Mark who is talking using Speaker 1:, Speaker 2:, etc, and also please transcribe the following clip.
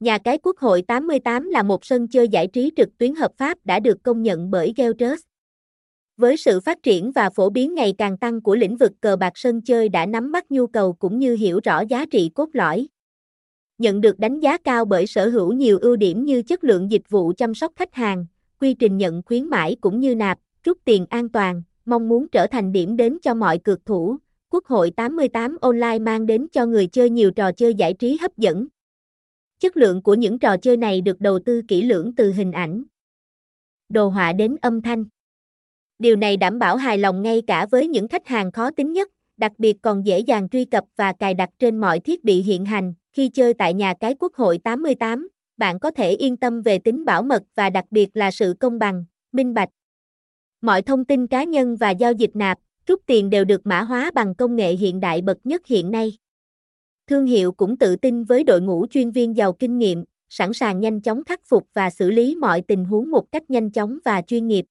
Speaker 1: Nhà cái Quốc hội 88 là một sân chơi giải trí trực tuyến hợp pháp đã được công nhận bởi Geotrust. Với sự phát triển và phổ biến ngày càng tăng của lĩnh vực cờ bạc sân chơi đã nắm bắt nhu cầu cũng như hiểu rõ giá trị cốt lõi. Nhận được đánh giá cao bởi sở hữu nhiều ưu điểm như chất lượng dịch vụ chăm sóc khách hàng, quy trình nhận khuyến mãi cũng như nạp, rút tiền an toàn, mong muốn trở thành điểm đến cho mọi cược thủ. Quốc hội 88 Online mang đến cho người chơi nhiều trò chơi giải trí hấp dẫn. Chất lượng của những trò chơi này được đầu tư kỹ lưỡng từ hình ảnh, đồ họa đến âm thanh. Điều này đảm bảo hài lòng ngay cả với những khách hàng khó tính nhất, đặc biệt còn dễ dàng truy cập và cài đặt trên mọi thiết bị hiện hành. Khi chơi tại nhà cái Quốc hội 88, bạn có thể yên tâm về tính bảo mật và đặc biệt là sự công bằng, minh bạch. Mọi thông tin cá nhân và giao dịch nạp, rút tiền đều được mã hóa bằng công nghệ hiện đại bậc nhất hiện nay. Thương hiệu cũng tự tin với đội ngũ chuyên viên giàu kinh nghiệm, sẵn sàng nhanh chóng khắc phục và xử lý mọi tình huống một cách nhanh chóng và chuyên nghiệp.